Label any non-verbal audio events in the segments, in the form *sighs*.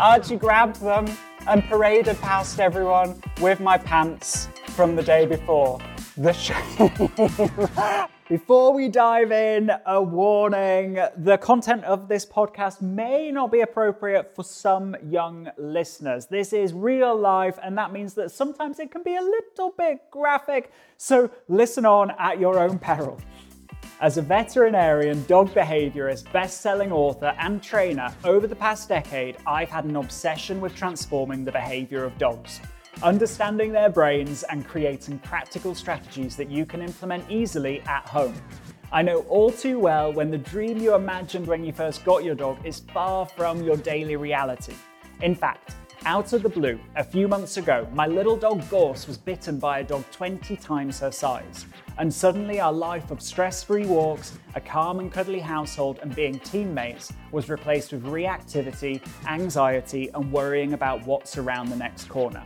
Archie grabbed them and paraded past everyone with my pants from the day before. The shame. *laughs* Before we dive in, a warning the content of this podcast may not be appropriate for some young listeners. This is real life, and that means that sometimes it can be a little bit graphic, so listen on at your own peril. As a veterinarian, dog behaviorist, best selling author, and trainer, over the past decade, I've had an obsession with transforming the behavior of dogs understanding their brains and creating practical strategies that you can implement easily at home. I know all too well when the dream you imagined when you first got your dog is far from your daily reality. In fact, out of the blue, a few months ago, my little dog Gorse was bitten by a dog 20 times her size. And suddenly, our life of stress free walks, a calm and cuddly household, and being teammates was replaced with reactivity, anxiety, and worrying about what's around the next corner.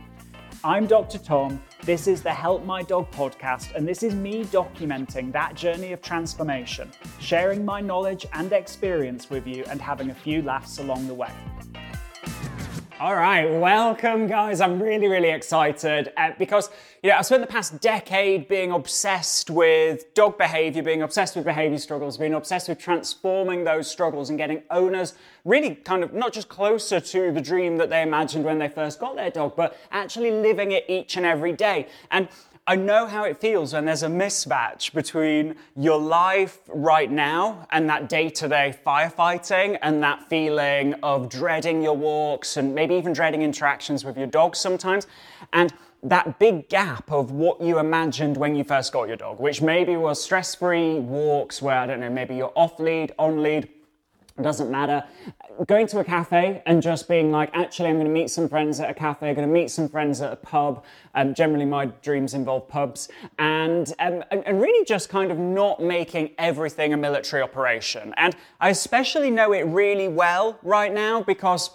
I'm Dr. Tom. This is the Help My Dog podcast, and this is me documenting that journey of transformation, sharing my knowledge and experience with you, and having a few laughs along the way. All right, welcome, guys. I'm really, really excited uh, because you know I've spent the past decade being obsessed with dog behavior, being obsessed with behavior struggles, being obsessed with transforming those struggles and getting owners really kind of not just closer to the dream that they imagined when they first got their dog, but actually living it each and every day. And I know how it feels when there's a mismatch between your life right now and that day to day firefighting and that feeling of dreading your walks and maybe even dreading interactions with your dog sometimes. And that big gap of what you imagined when you first got your dog, which maybe was stress free walks where, I don't know, maybe you're off lead, on lead, doesn't matter. Going to a cafe and just being like, actually, I'm going to meet some friends at a cafe, I'm going to meet some friends at a pub. Um, generally, my dreams involve pubs. And, um, and, and really just kind of not making everything a military operation. And I especially know it really well right now because,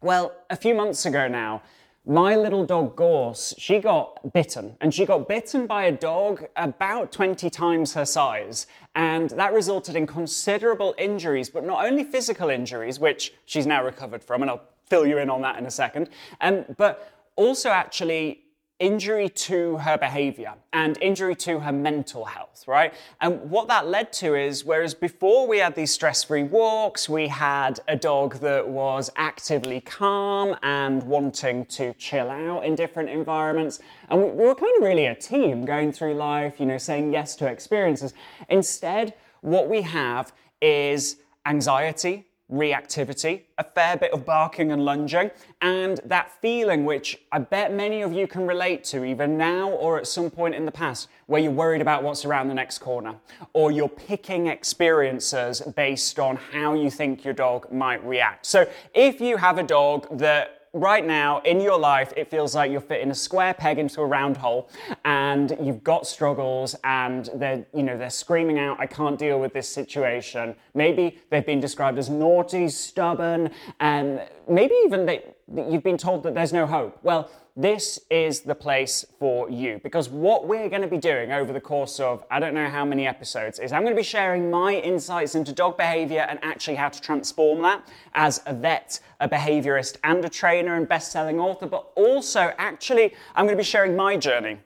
well, a few months ago now, my little dog Gorse, she got bitten, and she got bitten by a dog about 20 times her size. And that resulted in considerable injuries, but not only physical injuries, which she's now recovered from, and I'll fill you in on that in a second, um, but also actually injury to her behavior and injury to her mental health, right? And what that led to is whereas before we had these stress free walks, we had a dog that was actively calm and wanting to chill out in different environments. And we, were kind of really a team going through life, you know, saying yes to experiences. Instead, what we have is anxiety, reactivity, a fair bit of barking and lunging, and that feeling which I bet many of you can relate to either now or at some point in the past where you're worried about what's around the next corner, or you're picking experiences based on how you think your dog might react. So if you have a dog that right now in your life, it feels like you're fitting a square peg into a round hole and you've got struggles and they're, you know, they're screaming out, I can't deal with this situation. Maybe they've been described as naughty, stubborn, and maybe even they, you've been told that there's no hope. Well, this is the place for you because what we're going to be doing over the course of I don't know how many episodes is I'm going to be sharing my insights into dog behavior and actually how to transform that as a vet, a behaviorist, and a trainer and best selling author, but also actually I'm going to be sharing my journey.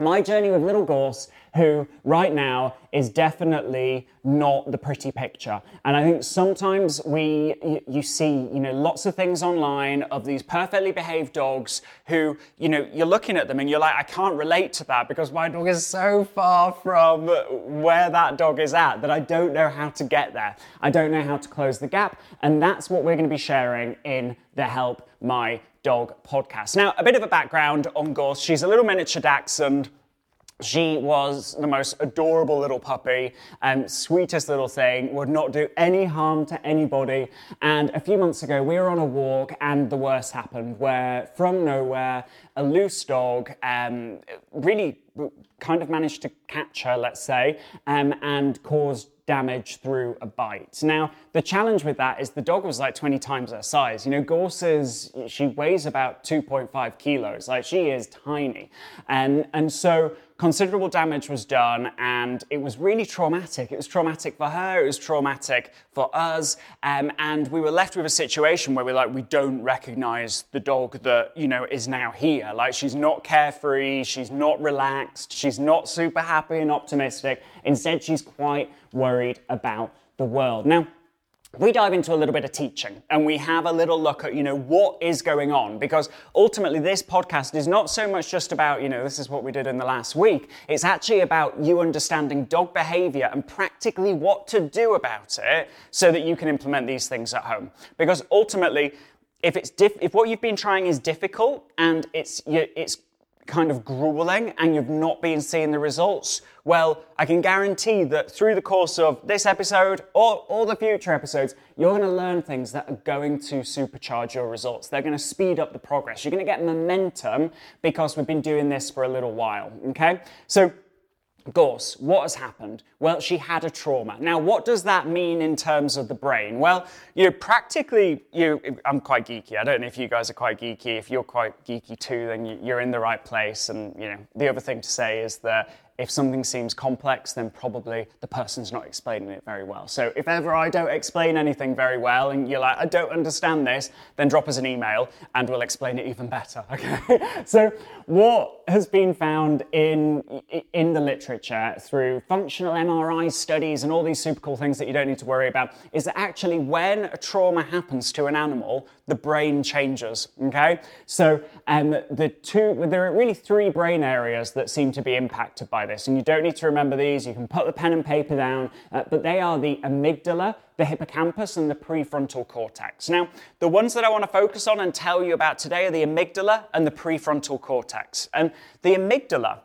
My journey with Little Gorse who right now is definitely not the pretty picture. And I think sometimes we, you, you, see, you know, lots of things online of these perfectly behaved dogs who, you know, you're looking at them and you're like, I can't relate to that because my dog is so far from where that dog is at that I don't know how to get there. I don't know how to close the gap. And that's what we're going to be sharing in the Help My Dog podcast. Now, a bit of a background on Gorse. She's a little miniature dachshund she was the most adorable little puppy and sweetest little thing, would not do any harm to anybody. And a few months ago, we were on a walk and the worst happened where, from nowhere, a loose dog um, really kind of managed to catch her, let's say, um, and caused damage through a bite. Now, the challenge with that is the dog was like 20 times her size. You know, Gorse's, she weighs about 2.5 kilos. Like, she is tiny. And, and so considerable damage was done, and it was really traumatic. It was traumatic for her, it was traumatic for us, um, and we were left with a situation where we're like, we don't recognize the dog that, you know, is now here. Like, she's not carefree, she's not relaxed, she's not super happy and optimistic. Instead, she's quite worried about the world. Now, we dive into a little bit of teaching and we have a little look at you know what is going on because ultimately this podcast is not so much just about you know this is what we did in the last week. It's actually about you understanding dog behavior and practically what to do about it so that you can implement these things at home. Because ultimately if it's diff- if what you've been trying is difficult and it's it's kind of grueling and you've not been seeing the results, well, I can guarantee that through the course of this episode or all the future episodes, you're going to learn things that are going to supercharge your results. They're going to speed up the progress. You're going to get momentum because we've been doing this for a little while, okay? So, Gorse, what has happened? Well, she had a trauma. Now, what does that mean in terms of the brain? Well, you know, practically, you, I'm quite geeky. I don't know if you guys are quite geeky. If you're quite geeky too, then you're in the right place. And you know, the other thing to say is that if something seems complex, then probably the person's not explaining it very well. So if ever I don't explain anything very well and you're like, I don't understand this, then drop us an email and we'll explain it even better. *laughs* Okay. so what has been found in in the literature through functional MRI studies and all these super cool things that you don't need to worry about is that actually when a trauma happens to an animal, the brain changes. Okay. So um, the two there are really three brain areas that seem to be impacted by this. And you don't need to remember these, you can put the pen and paper down, uh, but they are the amygdala, the hippocampus, and the prefrontal cortex. Now, the ones that I want to focus on and tell you about today are the amygdala and the prefrontal cortex. And the amygdala,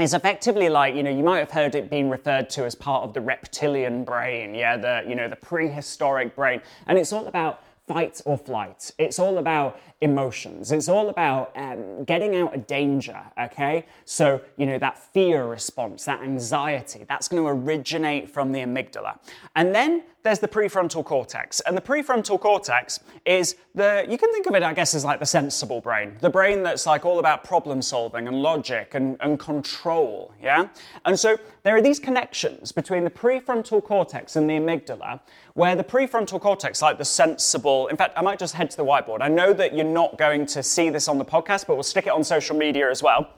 is effectively like you know you might have heard it being referred to as part of the reptilian brain yeah the you know the prehistoric brain and it's all about fight or flight it's all about emotions. It's all about um, getting out of danger, okay? So, you know, that fear response, that anxiety, that's going to originate from the amygdala. And then there's the prefrontal cortex. And the prefrontal cortex is the, you can think of it, I guess, as like the sensible brain, the brain that's like all about problem solving and logic and, and control, yeah? And so there are these connections between the prefrontal cortex and the amygdala, where the prefrontal cortex, like the sensible, in fact, I might just head to the whiteboard. I know that you're not going to see this on the podcast, but we'll stick it on social media as well.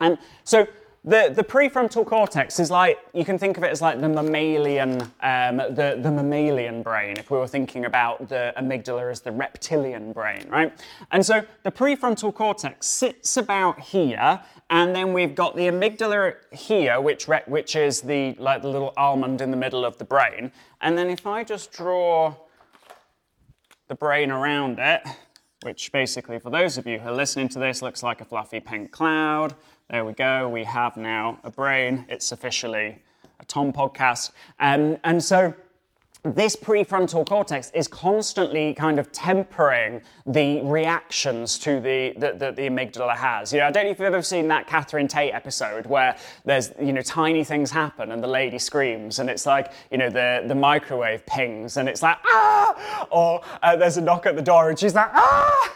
And so the, the prefrontal cortex is like, you can think of it as like the mammalian, um, the, the mammalian brain, if we were thinking about the amygdala as the reptilian brain, right? And so the prefrontal cortex sits about here, and then we've got the amygdala here, which, re- which is the, like the little almond in the middle of the brain. And then if I just draw the brain around it, which basically, for those of you who are listening to this, looks like a fluffy pink cloud. There we go. We have now a brain. It's officially a Tom podcast. Um, and so this prefrontal cortex is constantly kind of tempering the reactions to the that the, the, amygdala has. You know, I don't know if you've ever seen that Catherine Tate episode where there's you know tiny things happen and the lady screams and it's like you know the the microwave pings and it's like ah, or uh, there's a knock at the door and she's like ah.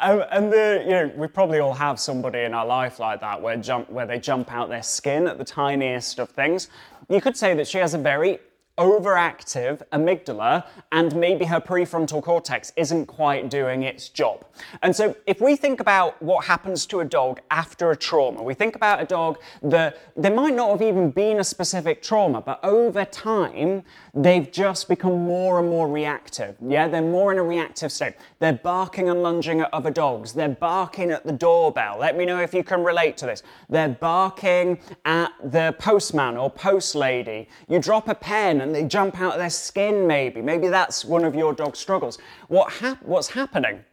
um, and the, you know, we probably all have somebody in our life like that where, jump, where they jump out their skin at the tiniest of things. You could say that she has a very overactive amygdala and maybe her prefrontal cortex isn't quite doing its job. And so if we think about what happens to a dog after a trauma, we think about a dog that there might not have even been a specific trauma, but over time, they've just become more and more reactive. Yeah, they're more in a reactive state. They're barking and lunging at other dogs. They're barking at the doorbell. Let me know if you can relate to this. They're barking at the postman or post lady. You drop a pen and they jump out of their skin, maybe. Maybe that's one of your dog's struggles. What hap- what's happening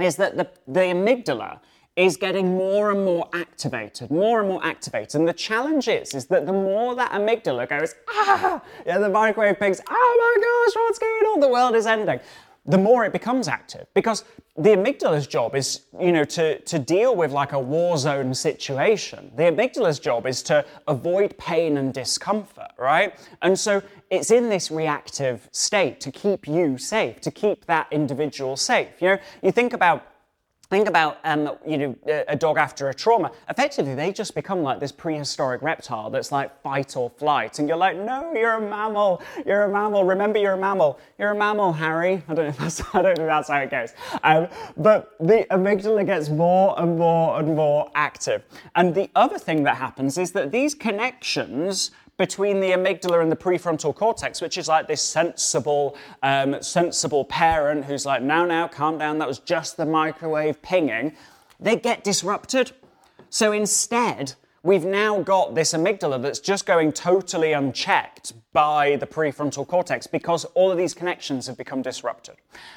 is that the, the amygdala is getting more and more activated, more and more activated. And the challenge is, is that the more that amygdala goes, ah, yeah, the microwave pings, oh my gosh, what's going on? The world is ending. The more it becomes active, because the amygdala's job is, you know, to, to deal with like a war zone situation. The amygdala's job is to avoid pain and discomfort, right? And so it's in this reactive state to keep you safe, to keep that individual safe. You know, you think about think about um, you know a dog after a trauma. Effectively they just become like this prehistoric reptile that's like fight or flight. And you're like no you're a mammal. You're a mammal. Remember you're a mammal. You're a mammal harry. I don't know if that's, *laughs* I don't know that's how it goes. Um, but the amygdala gets more and more and more active. And the other thing that happens is that these connections between the amygdala and the prefrontal cortex, which is like this sensible, um, sensible parent who's like, now, now, calm down, that was just the microwave pinging, they get disrupted. So instead, we've now got this amygdala that's just going totally unchecked by the prefrontal cortex because all of these connections have become disrupted.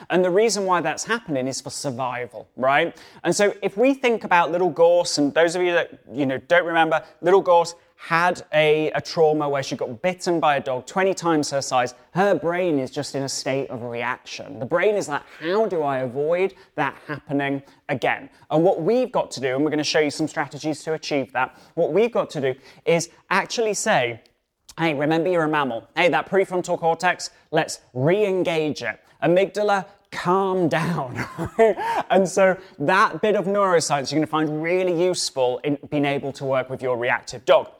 And the reason why that's happening is for survival, right? And so if we think about little Gorse, and those of you that you know don't remember, little Gorse had a, a, trauma where she got bitten by a dog 20 times her size, her brain is just in a state of reaction. The brain is like, how do I avoid that happening again? And what we've got to do, and we're going to show you some strategies to achieve that, what we've got to do is actually say, hey, remember you're a mammal. Hey, that prefrontal cortex, let's re engage it. Amygdala, calm *laughs* down. and so that bit of neuroscience you're going to find really useful in being able to work with your reactive dog.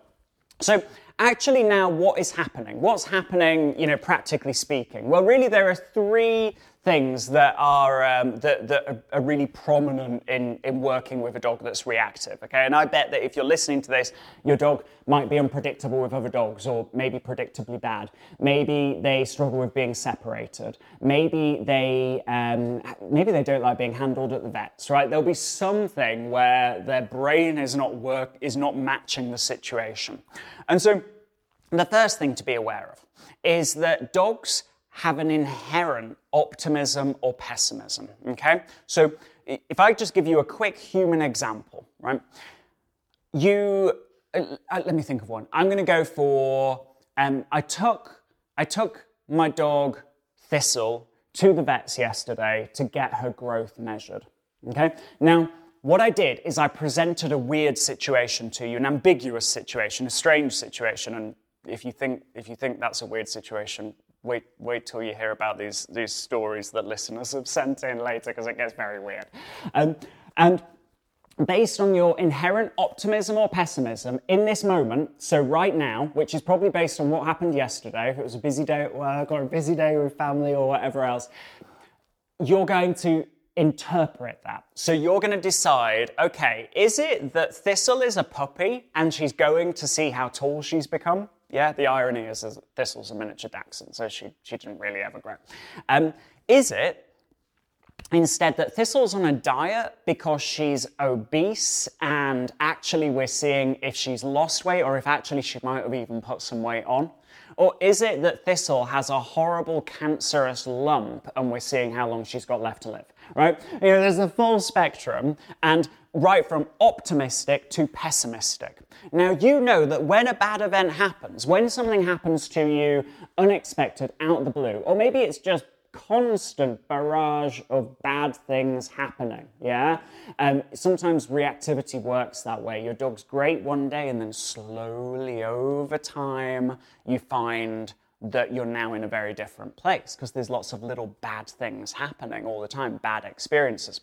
So actually now what is happening? What's happening, you know, practically speaking? Well, really there are three things that are um, that, that are really prominent in, in working with a dog that's reactive. Okay, and I bet that if you're listening to this, your dog might be unpredictable with other dogs, or maybe predictably bad. Maybe they struggle with being separated. Maybe they um, maybe they don't like being handled at the vets. Right? There'll be something where their brain is not work is not matching the situation, and so the first thing to be aware of is that dogs have an inherent optimism or pessimism. Okay? So if I just give you a quick human example, right? You, uh, uh let me think of one. I'm going to go for, um, I took, I took my dog Thistle to the vets yesterday to get her growth measured. Okay? Now, what I did is I presented a weird situation to you, an ambiguous situation, a strange situation, and if you think if you think that's a weird situation, wait, wait till you hear about these, these stories that listeners have sent in later because it gets very weird. Um, and based on your inherent optimism or pessimism in this moment, so right now, which is probably based on what happened yesterday, if it was a busy day at work or a busy day with family or whatever else, you're going to interpret that. So you're going to decide okay, is it that Thistle is a puppy and she's going to see how tall she's become? Yeah, the irony is Thistle's a miniature Dachshund, so she, she didn't really ever grow. Um, is it instead that Thistle's on a diet because she's obese and actually we're seeing if she's lost weight or if actually she might have even put some weight on? Or is it that Thistle has a horrible cancerous lump and we're seeing how long she's got left to live? Right? You know, there's a full spectrum, and right from optimistic to pessimistic. Now, you know that when a bad event happens, when something happens to you unexpected, out of the blue, or maybe it's just constant barrage of bad things happening. Yeah? Um, sometimes reactivity works that way. Your dog's great one day, and then slowly over time, you find that you're now in a very different place because there's lots of little bad things happening all the time, bad experiences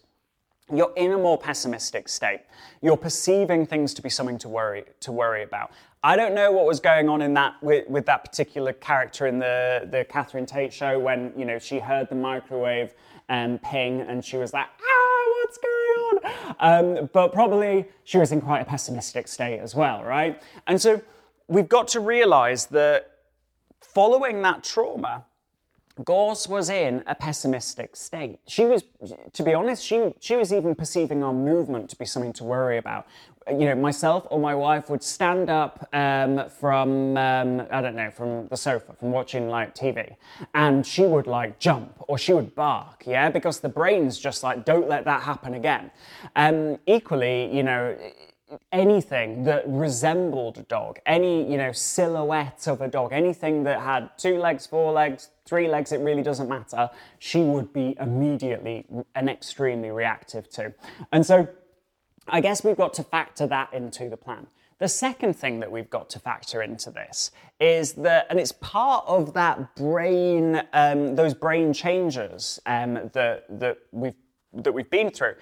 you're in a more pessimistic state. You're perceiving things to be something to worry to worry about. I don't know what was going on in that with, with that particular character in the the Catherine Tate show when you know she heard the microwave um, ping and she was like, ah, what's going on? Um, but probably she was in quite a pessimistic state as well, right? And so we've got to realize that following that trauma, Gorse was in a pessimistic state. She was, to be honest, she, she was even perceiving our movement to be something to worry about. You know, myself or my wife would stand up um, from, um, I don't know, from the sofa, from watching like TV, and she would like jump or she would bark, yeah, because the brain's just like, don't let that happen again. Um, equally, you know, anything that resembled a dog, any, you know, silhouette of a dog, anything that had two legs, four legs, three legs, it really doesn't matter, she would be immediately and extremely reactive to. And so I guess we've got to factor that into the plan. The second thing that we've got to factor into this is that, and it's part of that brain, um, those brain changes um, that, that, we've, that we've been through,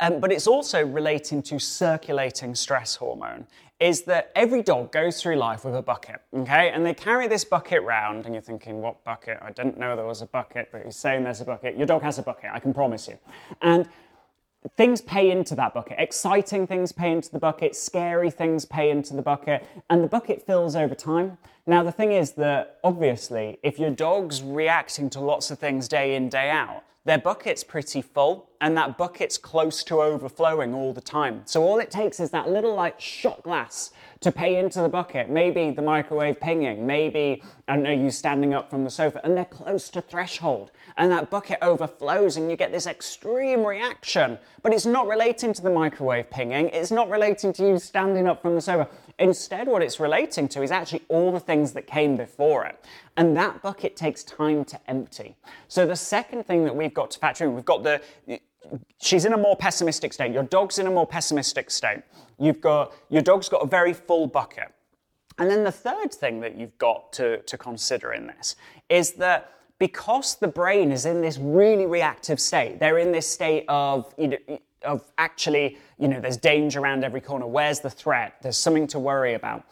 um, but it's also relating to circulating stress hormone. Is that every dog goes through life with a bucket, okay? And they carry this bucket round, and you're thinking, what bucket? I didn't know there was a bucket, but you're saying there's a bucket. Your dog has a bucket, I can promise you. And things pay into that bucket. Exciting things pay into the bucket, scary things pay into the bucket, and the bucket fills over time. Now, the thing is that obviously, if your dog's reacting to lots of things day in, day out, their bucket's pretty full and that bucket's close to overflowing all the time. So all it takes is that little like shot glass to pay into the bucket. Maybe the microwave pinging, maybe, I don't know, you standing up from the sofa and they're close to threshold and that bucket overflows and you get this extreme reaction. But it's not relating to the microwave pinging, it's not relating to you standing up from the sofa. Instead, what it's relating to is actually all the things that came before it. And that bucket takes time to empty. So the second thing that we've got to factor in, we've got the she's in a more pessimistic state. Your dog's in a more pessimistic state. You've got your dog's got a very full bucket. And then the third thing that you've got to, to consider in this is that because the brain is in this really reactive state, they're in this state of, you know, of actually, you know, there's danger around every corner. Where's the threat? There's something to worry about.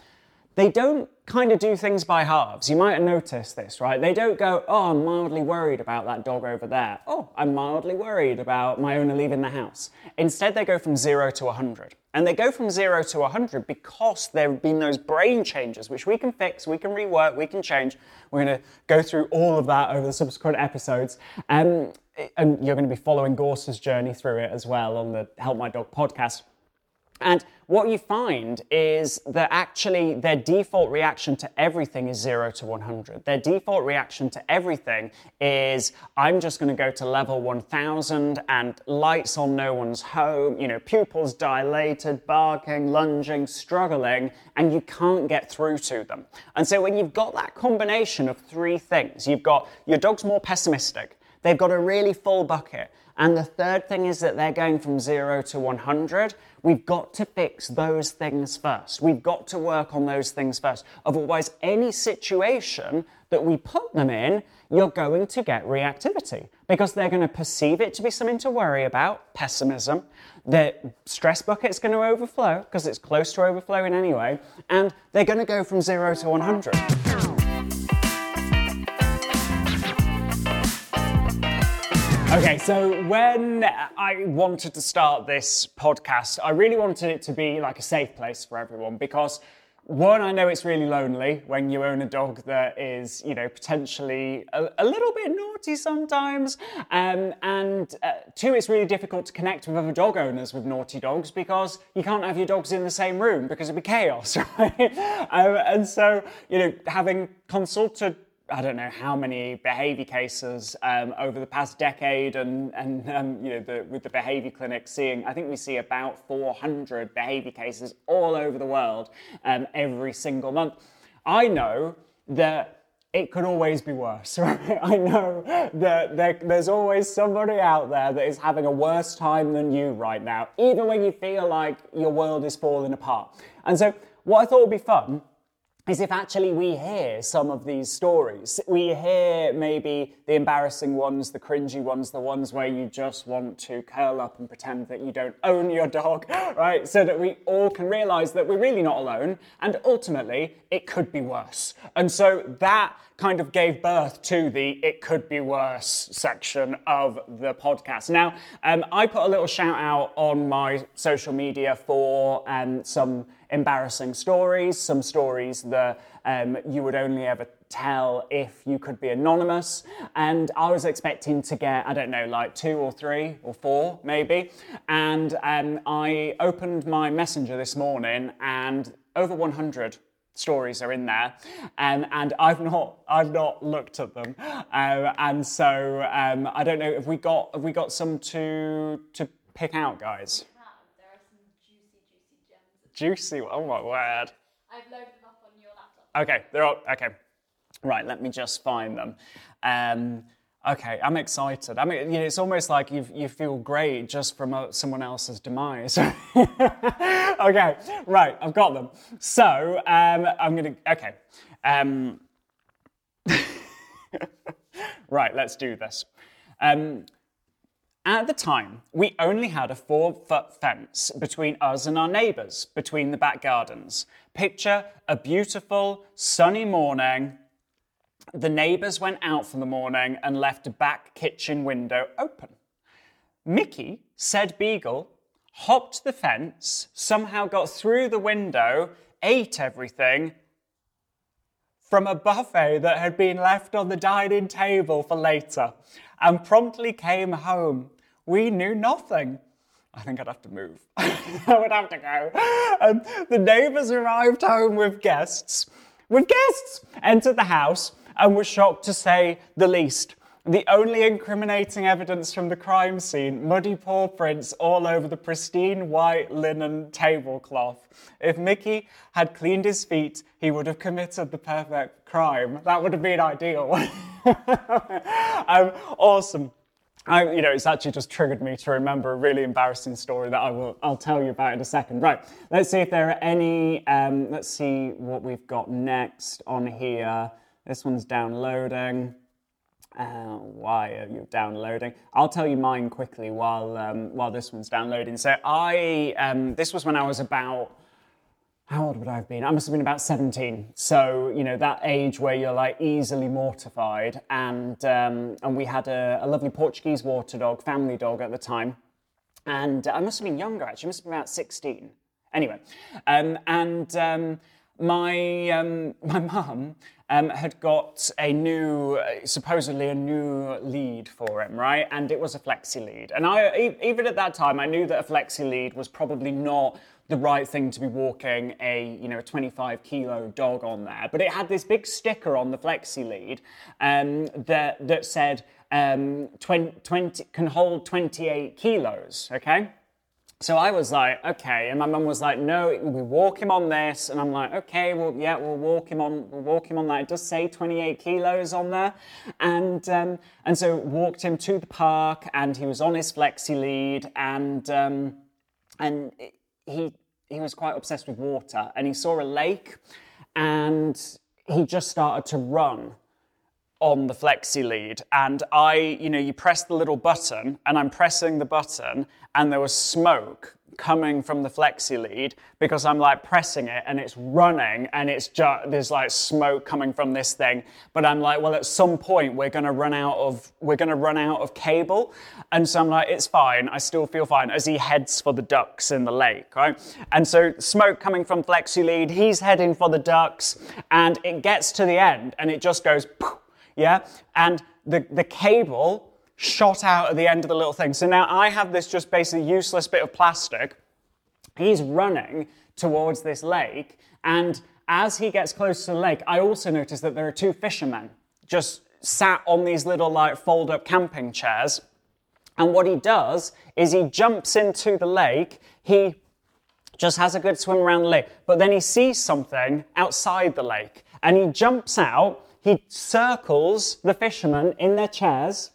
They don't kind of do things by halves. You might have noticed this, right? They don't go, oh, I'm mildly worried about that dog over there. Oh, I'm mildly worried about my owner leaving the house. Instead, they go from zero to 100. And they go from zero to 100 because there have been those brain changes, which we can fix, we can rework, we can change. We're going to go through all of that over the subsequent episodes. Um, and you're going to be following Gorse's journey through it as well on the Help My Dog podcast. And what you find is that actually their default reaction to everything is 0 to 100. Their default reaction to everything is I'm just going to go to level 1000 and lights on no one's home, you know, pupils dilated, barking, lunging, struggling, and you can't get through to them. And so when you've got that combination of three things, you've got your dog's more pessimistic, they've got a really full bucket, and the third thing is that they're going from 0 to 100 We've got to fix those things first. We've got to work on those things first. Otherwise, any situation that we put them in, you're going to get reactivity because they're going to perceive it to be something to worry about, pessimism. The stress bucket's going to overflow because it's close to overflowing anyway, and they're going to go from zero to 100. Okay, so when I wanted to start this podcast, I really wanted it to be like a safe place for everyone because one, I know it's really lonely when you own a dog that is, you know, potentially a, a little bit naughty sometimes. Um, and uh, two, it's really difficult to connect with other dog owners with naughty dogs because you can't have your dogs in the same room because it'd be chaos, *laughs* right? um, and so, you know, having consulted I don't know how many behaviour cases um, over the past decade, and and um, you know the, with the behaviour clinic seeing, I think we see about 400 behaviour cases all over the world um, every single month. I know that it could always be worse. *laughs* Right? I know that there, there's always somebody out there that is having a worse time than you right now, even when you feel like your world is falling apart. And so, what I thought would be fun is if actually we hear some of these stories. We hear maybe the embarrassing ones, the cringy ones, the ones where you just want to curl up and pretend that you don't own your dog, *gasps* right? So that we all can realize that we're really not alone and ultimately it could be worse. And so that kind of gave birth to the it could be worse section of the podcast. Now, um, I put a little shout out on my social media for um, some embarrassing stories, some stories that um, you would only ever tell if you could be anonymous. And I was expecting to get, I don't know, like two or three or four maybe. And um, I opened my messenger this morning and over 100 stories are in there, um, and I've not I've not looked at them, uh, and so um, I don't know. Have we got have we got some to to pick out, guys? Juicy. Oh my word. I've loaded them up on your laptop. Okay, they're all okay. Right, let me just find them. Um, okay, I'm excited. I mean, you know, it's almost like you you feel great just from a, someone else's demise. *laughs* okay, right, I've got them. So um, I'm gonna. Okay. Um, *laughs* right, let's do this. Um, At the time, we only had a four foot fence between us and our neighbours, between the back gardens. Picture a beautiful, sunny morning. The neighbours went out for the morning and left a back kitchen window open. Mickey, said beagle, hopped the fence, somehow got through the window, ate everything from a buffet that had been left on the dining table for later, and promptly came home. We knew nothing. I think I'd have to move. *laughs* I would have to go. Um, the neighbours arrived home with guests, with guests, entered the house, and were shocked to say the least. The only incriminating evidence from the crime scene muddy paw prints all over the pristine white linen tablecloth. If Mickey had cleaned his feet, he would have committed the perfect crime. That would have been ideal. *laughs* um, awesome. I, you know, it's actually just triggered me to remember a really embarrassing story that I will, I'll tell you about in a second. Right, let's see if there are any, um, let's see what we've got next on here. This one's downloading. Uh, why are you downloading? I'll tell you mine quickly while um, while this one's downloading. So I um, this was when I was about how old would I have been? I must have been about 17. So, you know, that age where you're like easily mortified. And, um, and we had a, a, lovely Portuguese water dog, family dog at the time. And I must have been younger actually, I must have been about 16. Anyway, um, and um, my, um, *laughs* my mum um, had got a new, supposedly a new lead for him, right? And it was a flexi lead. And I, even at that time, I knew that a flexi lead was probably not the right thing to be walking a you know a 25 kilo dog on there. But it had this big sticker on the flexi lead um, that that said um, 20, 20 can hold 28 kilos. Okay. So I was like, okay, and my mum was like, no, we walk him on this, and I'm like, okay, well, yeah, we'll walk him on, we'll walk him on that. It does say 28 kilos on there, and um, and so walked him to the park, and he was on his flexi lead, and um, and he he was quite obsessed with water, and he saw a lake, and he just started to run on the flexi lead. And i you know you press the little button and i'm pressing the button and there was smoke coming from the flexi lead because I'm like pressing it and it's running and it's just there's like smoke coming from this thing. But I'm like, well, at some point we're gonna run out of we're gonna run out of cable. And so I'm like, it's fine, I still feel fine as he heads for the ducks in the lake, right? And so smoke coming from flexi lead, he's heading for the ducks, and it gets to the end and it just goes, yeah, and the, the cable shot out at the end of the little thing. So now I have this just basically useless bit of plastic. He's running towards this lake, and as he gets close to the lake, I also notice that there are two fishermen just sat on these little like fold up camping chairs. And what he does is he jumps into the lake, he just has a good swim around the lake, but then he sees something outside the lake and he jumps out, he circles the fishermen in their chairs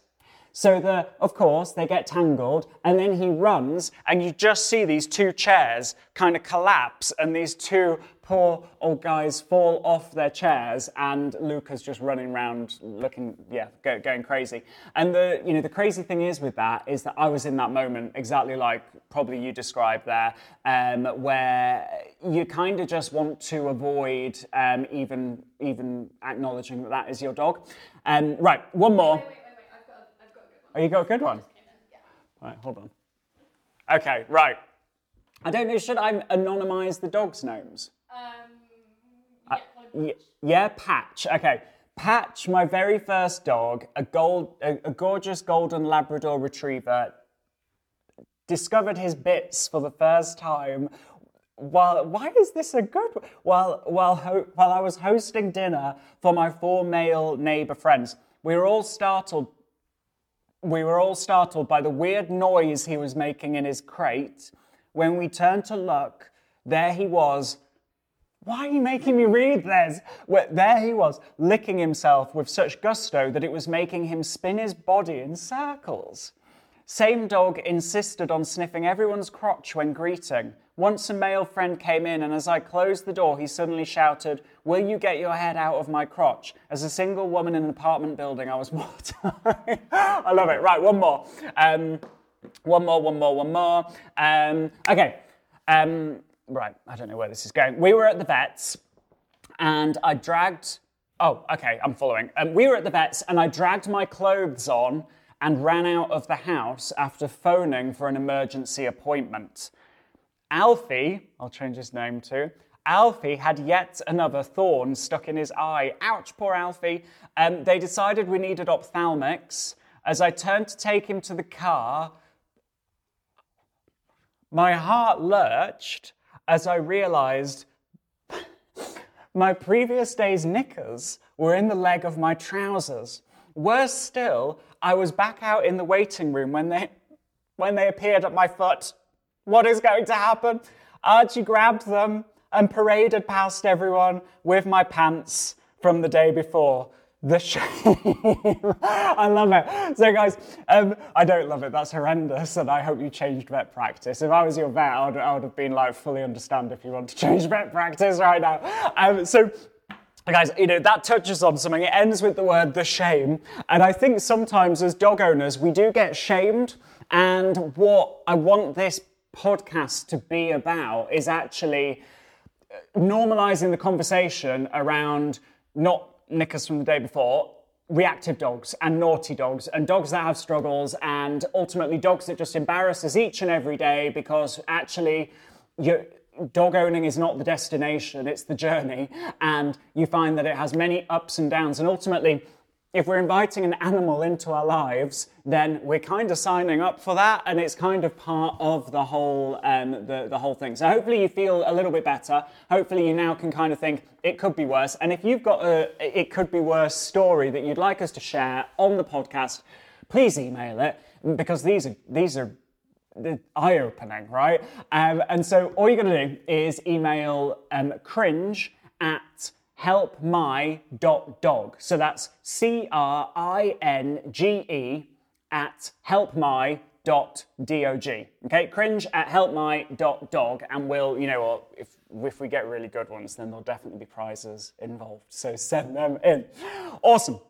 so that, of course, they get tangled, and then he runs, and you just see these two chairs kind of collapse, and these two poor old guys fall off their chairs, and Luca's just running around looking, yeah, go, going crazy. And the, you know, the crazy thing is with that is that I was in that moment exactly like probably you described there, um, where you kind of just want to avoid um, even even acknowledging that that is your dog. Um, right, one more. Oh, you got a good one? Right, hold on. Okay, right. I don't know, should I anonymize the dog's names? Um, yeah, Y- yeah, Patch. Okay. Patch, my very first dog, a gold, a, a gorgeous golden Labrador Retriever, discovered his bits for the first time. While why is this a good? one? While while ho- while I was hosting dinner for my four male neighbor friends, we were all startled we were all startled by the weird noise he was making in his crate. When we turned to look, there he was. Why are you making me read this? Well, there he was, licking himself with such gusto that it was making him spin his body in circles. Same dog insisted on sniffing everyone's crotch when greeting. Once a male friend came in, and as I closed the door, he suddenly shouted, Will you get your head out of my crotch? As a single woman in an apartment building, I was *laughs* mortified. I love it. Right, one more. Um, One more, one more, one more. Um, okay. Um, right, I don't know where this is going. We were at the vets and I dragged. Oh, okay, I'm following. Um, we were at the vets and I dragged my clothes on and ran out of the house after phoning for an emergency appointment. Alfie, I'll change his name to, Alfie had yet another thorn stuck in his eye. Ouch, poor Alfie. Um, they decided we needed ophthalmics. As I turned to take him to the car, my heart lurched as I realized my previous day's knickers were in the leg of my trousers. Worse still, I was back out in the waiting room when they, when they appeared at my foot. What is going to happen? Archie grabbed them and paraded past everyone with my pants from the day before. The shame. *laughs* I love it. So, guys, um, I don't love it. That's horrendous, and I hope you changed vet practice. If I was your vet, I would, I would have been like, fully understand if you want to *laughs* change vet practice right now. Um, so, Guys, you know, that touches on something. It ends with the word the shame. And I think sometimes as dog owners, we do get shamed. And what I want this podcast to be about is actually uh, normalizing the conversation around not knickers from the day before, reactive dogs and naughty dogs and dogs that have struggles and ultimately dogs that just embarrass us each and every day because actually you dog owning is not the destination it's the journey and you find that it has many ups and downs and ultimately if we're inviting an animal into our lives, then we're kind of signing up for that, and it's kind of part of the whole um, the, the whole thing. So hopefully you feel a little bit better. Hopefully you now can kind of think it could be worse. And if you've got a it could be worse story that you'd like us to share on the podcast, please email it because these are these are eye opening, right? Um, and so all you're going to do is email um, cringe at helpmy.dog. So that's C R I N G E at helpmy.dog. Okay, cringe at helpmy.dog, and we'll, you know what, if, if we get really good ones, then there'll definitely be prizes involved. So send them in. Awesome.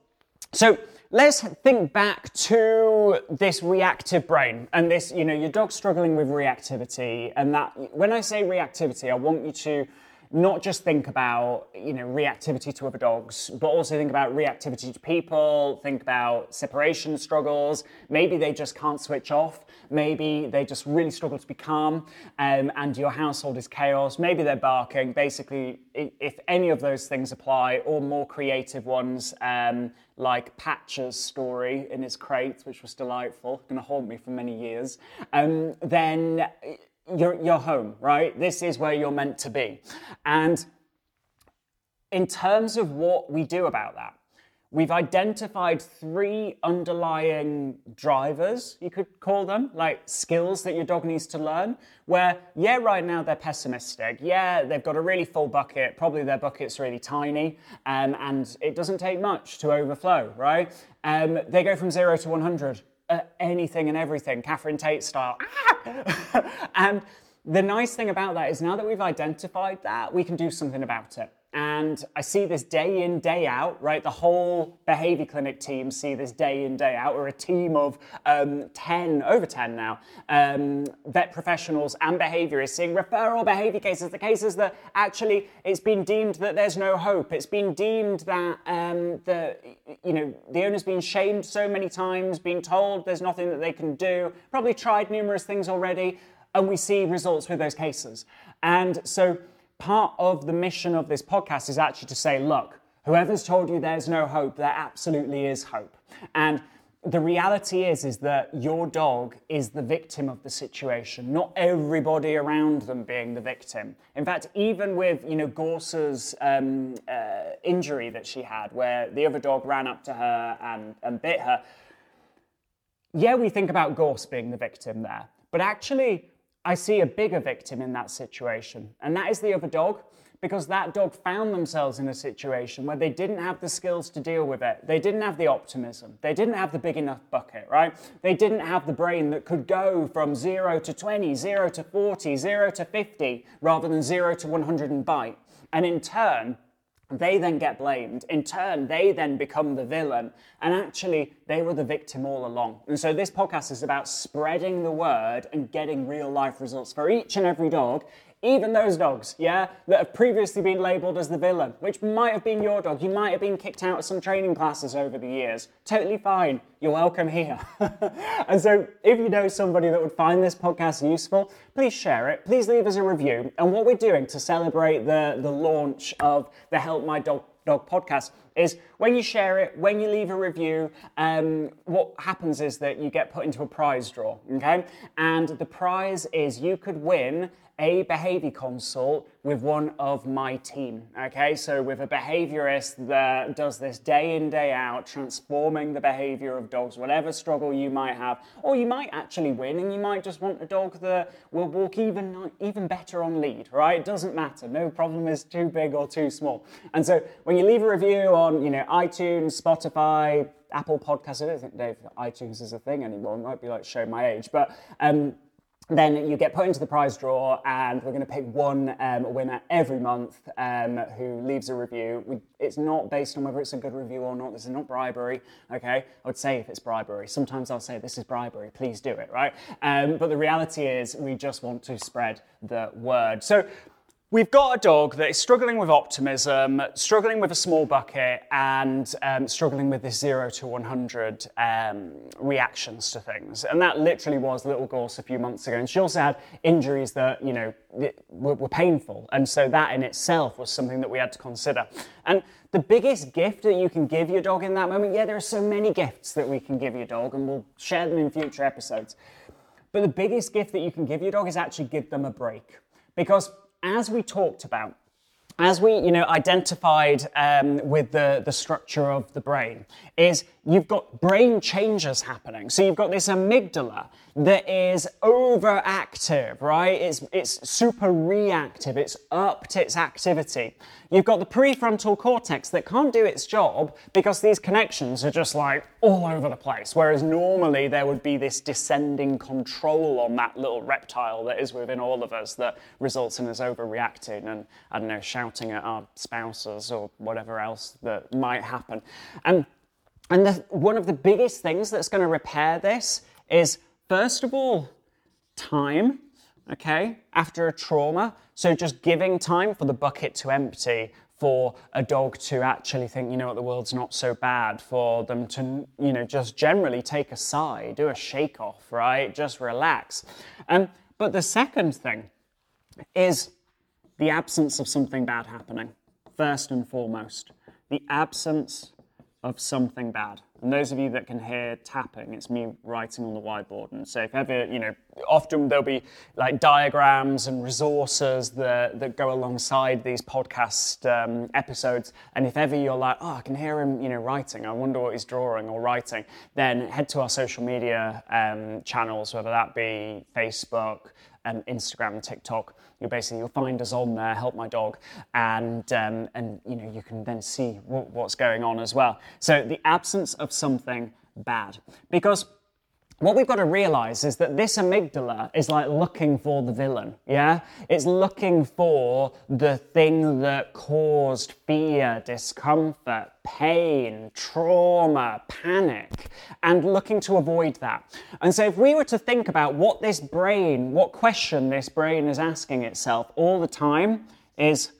So let's think back to this reactive brain and this, you know, your dog's struggling with reactivity. And that, when I say reactivity, I want you to not just think about you know reactivity to other dogs, but also think about reactivity to people. Think about separation struggles. Maybe they just can't switch off. Maybe they just really struggle to be calm, um, and your household is chaos. Maybe they're barking. Basically, if any of those things apply, or more creative ones. Um, like Patch's story in his crate, which was delightful, going to haunt me for many years, um, then you're, you're home, right? This is where you're meant to be. And in terms of what we do about that, we've identified three underlying drivers, you could call them, like skills that your dog needs to learn. Where, yeah, right now they're pessimistic. Yeah, they've got a really full bucket. Probably their bucket's really tiny, um, and it doesn't take much to overflow, right? Um, they go from zero to 100 Uh, anything and everything, Catherine Tate style. Ah! *laughs* and the nice thing about that is now that we've identified that, we can do something about it. And I see this day in, day out, right? The whole behavior clinic team see this day in, day out. We're a team of um, 10, over 10 now, um, vet professionals and behaviorists seeing referral behavior cases, the cases that actually it's been deemed that there's no hope. It's been deemed that um, the, you know, the owner's been shamed so many times, been told there's nothing that they can do, probably tried numerous things already, and we see results with those cases. And so, part of the mission of this podcast is actually to say, look, whoever's told you there's no hope, there absolutely is hope. And the reality is is that your dog is the victim of the situation not everybody around them being the victim in fact even with you know Gorse's um, uh, injury that she had where the other dog ran up to her and, and bit her yeah we think about gorse being the victim there but actually I see a bigger victim in that situation, and that is the other dog, because that dog found themselves in a situation where they didn't have the skills to deal with it. They didn't have the optimism. They didn't have the big enough bucket, right? They didn't have the brain that could go from 0 to 20, 0 to 40, 0 to 50, rather than 0 to 100 and bite. And in turn, they then get blamed. In turn, they then become the villain. And actually, they were the victim all along. And so this podcast is about spreading the word and getting real life results for each and every dog even those dogs, yeah, that have previously been labelled as the villain, which might have been your dog. You might have been kicked out of some training classes over the years. Totally fine. You're welcome here. *laughs* and so, if you know somebody that would find this podcast useful, please share it. Please leave us a review. And what we're doing to celebrate the, the launch of the Help My Dog Dog podcast is when you share it, when you leave a review, um, what happens is that you get put into a prize draw, okay? And the prize is you could win a behavior consult with one of my team. Okay, so with a behaviorist that does this day in, day out, transforming the behavior of dogs, whatever struggle you might have, or you might actually win and you might just want a dog that will walk even, even better on lead, right? It doesn't matter. No problem is too big or too small. And so when you leave a review on, you know, iTunes, Spotify, Apple Podcasts, I don't think Dave iTunes is a thing anymore. It might be like show my age, but um, then you get put into the prize draw, and we're going to pick one um, winner every month um, who leaves a review. We, it's not based on whether it's a good review or not. This is not bribery, okay? I would say if it's bribery. Sometimes I'll say this is bribery, please do it, right? Um, but the reality is, we just want to spread the word. So We've got a dog that is struggling with optimism, struggling with a small bucket, and um, struggling with this zero to 100 um, reactions to things. And that literally was Little Gorse a few months ago. And she also had injuries that, you know, were, were painful. And so that in itself was something that we had to consider. And the biggest gift that you can give your dog in that moment, yeah, there are so many gifts that we can give your dog, and we'll share them in future episodes. But the biggest gift that you can give your dog is actually give them a break. Because as we talked about, as we you know identified um, with the, the structure of the brain is you've got brain changes happening. So you've got this amygdala that is overactive right? It's, it's super reactive. It's upped its activity. You've got the prefrontal cortex that can't do its job because these connections are just like all over the place whereas normally there would be this descending control on that little reptile that is within all of us that results in us overreacting and i don't know shouting at our spouses or whatever else that might happen. And and the, one of the biggest things that's going to repair this is, first of all, time, okay, after a trauma. So just giving time for the bucket to empty, for a dog to actually think, you know what, the world's not so bad, for them to, you know, just generally take a sigh, do a shake off, right? Just relax. Um, but the second thing is the absence of something bad happening, first and foremost. The absence of something bad. And those of you that can hear tapping, it's me writing on the whiteboard. And so if ever, you know, often there'll be like diagrams and resources that, that go alongside these podcast um, episodes. And if ever you're like, oh, I can hear him, you know, writing, I wonder what he's drawing or writing, then head to our social media um, channels, whether that be Facebook, um, Instagram, TikTok you basically you'll find us on there, help my dog, and um, and you know you can then see w- what's going on as well. So the absence of something bad, because what we've got to realize is that this amygdala is like looking for the villain, yeah? It's looking for the thing that caused fear, discomfort, pain, trauma, panic, and looking to avoid that. And so, if we were to think about what this brain, what question this brain is asking itself all the time, is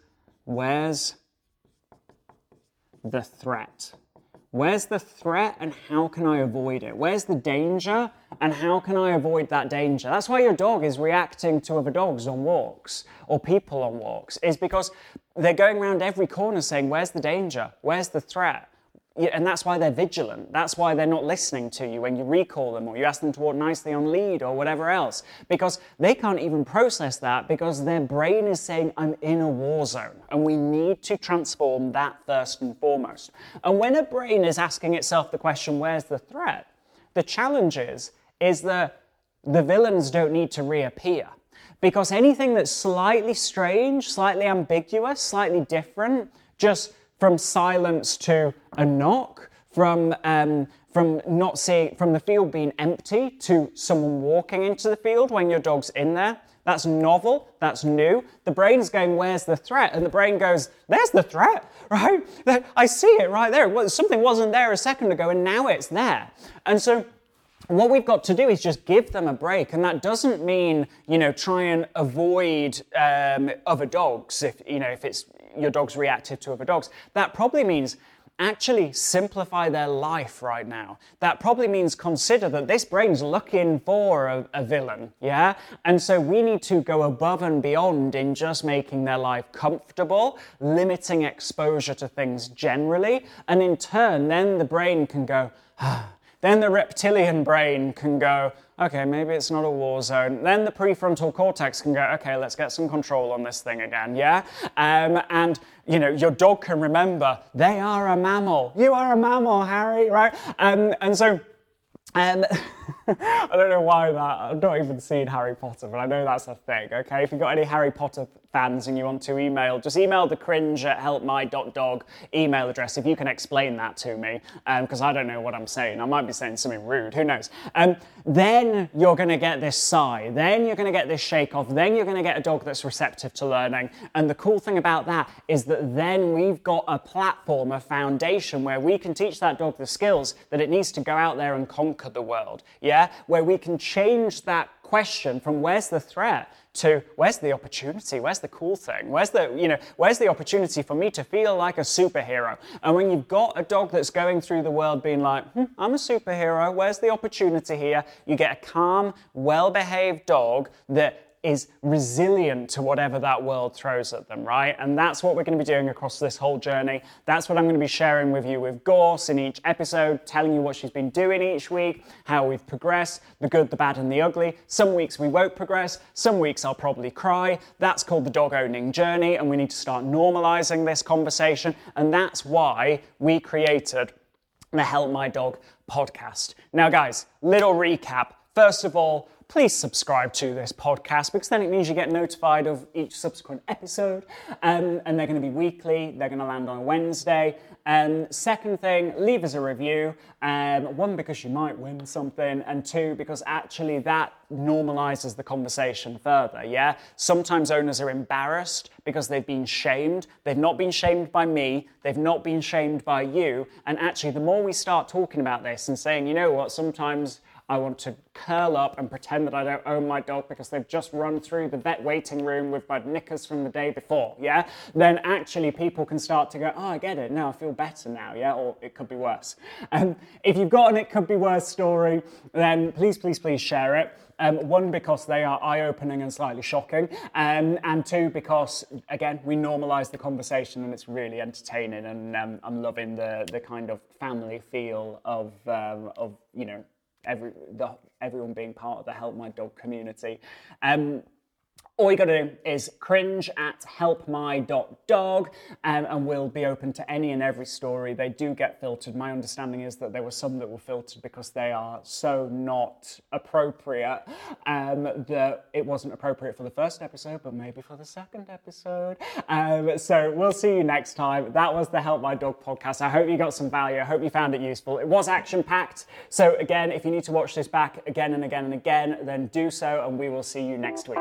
where's the threat? Where's the threat and how can I avoid it? Where's the danger and how can I avoid that danger? That's why your dog is reacting to other dogs on walks or people on walks, is because they're going around every corner saying, Where's the danger? Where's the threat? And that's why they're vigilant. That's why they're not listening to you when you recall them or you ask them to walk nicely on lead or whatever else. Because they can't even process that because their brain is saying, I'm in a war zone. And we need to transform that first and foremost. And when a brain is asking itself the question, where's the threat? The challenge is, is that the villains don't need to reappear. Because anything that's slightly strange, slightly ambiguous, slightly different, just from silence to a knock, from, um, from not seeing, from the field being empty to someone walking into the field when your dog's in there. That's novel, that's new. The brain's going, Where's the threat? And the brain goes, There's the threat, *laughs* right? I see it right there. Something wasn't there a second ago, and now it's there. And so, what we've got to do is just give them a break, and that doesn't mean you know try and avoid um, other dogs if you know if it's your dog's reactive to other dogs. That probably means actually simplify their life right now. That probably means consider that this brain's looking for a, a, villain, yeah? And so we need to go above and beyond in just making their life comfortable, limiting exposure to things generally, and in turn, then the brain can go, ah, *sighs* then the reptilian brain can go, okay, maybe it's not a war zone. Then the prefrontal cortex can go, okay, let's get some control on this thing again, yeah? Um, and, you know, your dog can remember, they are a mammal. You are a mammal, Harry, right? Um, and so, um, *laughs* I don't know why that, I've not even seen Harry Potter, but I know that's a thing, okay? If you've got any Harry Potter fans and you want to email, just email the cringe at helpmy.dog email address if you can explain that to me, because um, I don't know what I'm saying. I might be saying something rude, who knows? Um, then you're going to get this sigh, then you're going to get this shake off, then you're going to get a dog that's receptive to learning. And the cool thing about that is that then we've got a platform, a foundation where we can teach that dog the skills that it needs to go out there and conquer the world, yeah? Where we can change that question from where's the threat to where's the opportunity? Where's the cool thing? Where's the, you know, where's the opportunity for me to feel like a superhero? And when you've got a dog that's going through the world being like, hmm, I'm a superhero, where's the opportunity here? You get a calm, well behaved dog that is resilient to whatever that world throws at them, right? And that's what we're going to be doing across this whole journey. That's what I'm going to be sharing with you with Gorse in each episode, telling you what she's been doing each week, how we've progressed, the good, the bad, and the ugly. Some weeks we won't progress, some weeks I'll probably cry. That's called the dog owning journey, and we need to start normalizing this conversation. And that's why we created the Help My Dog podcast. Now, guys, little recap. First of all, please subscribe to this podcast because then it means you get notified of each subsequent episode. Um, and they're going to be weekly, they're going to land on Wednesday. Um, second thing, leave us a review. Um, one, because you might win something, and two, because actually that normalizes the conversation further. Yeah? Sometimes owners are embarrassed because they've been shamed. They've not been shamed by me, they've not been shamed by you. And actually, the more we start talking about this and saying, you know what, sometimes I want to curl up and pretend that I don't own my dog because they've just run through the vet waiting room with my knickers from the day before, yeah? Then actually people can start to go, oh, I get it, now I feel better now, yeah? Or it could be worse. And um, if you've got an it could be worse story, then please, please, please share it. Um, one, because they are eye opening and slightly shocking. Um, and two, because, again, we normalise the conversation and it's really entertaining. And um, I'm loving the, the kind of family feel of, um, of you know, every the, everyone being part of the Help My Dog community. Um, all you got to do is cringe at helpmy.dog um, and we'll be open to any and every story. They do get filtered. My understanding is that there were some that were filtered because they are so not appropriate um, that it wasn't appropriate for the first episode, but maybe for the second episode. Um, so we'll see you next time. That was the Help My Dog podcast. I hope you got some value. I hope you found it useful. It was action packed. So, again, if you need to watch this back again and again and again, then do so, and we will see you next week.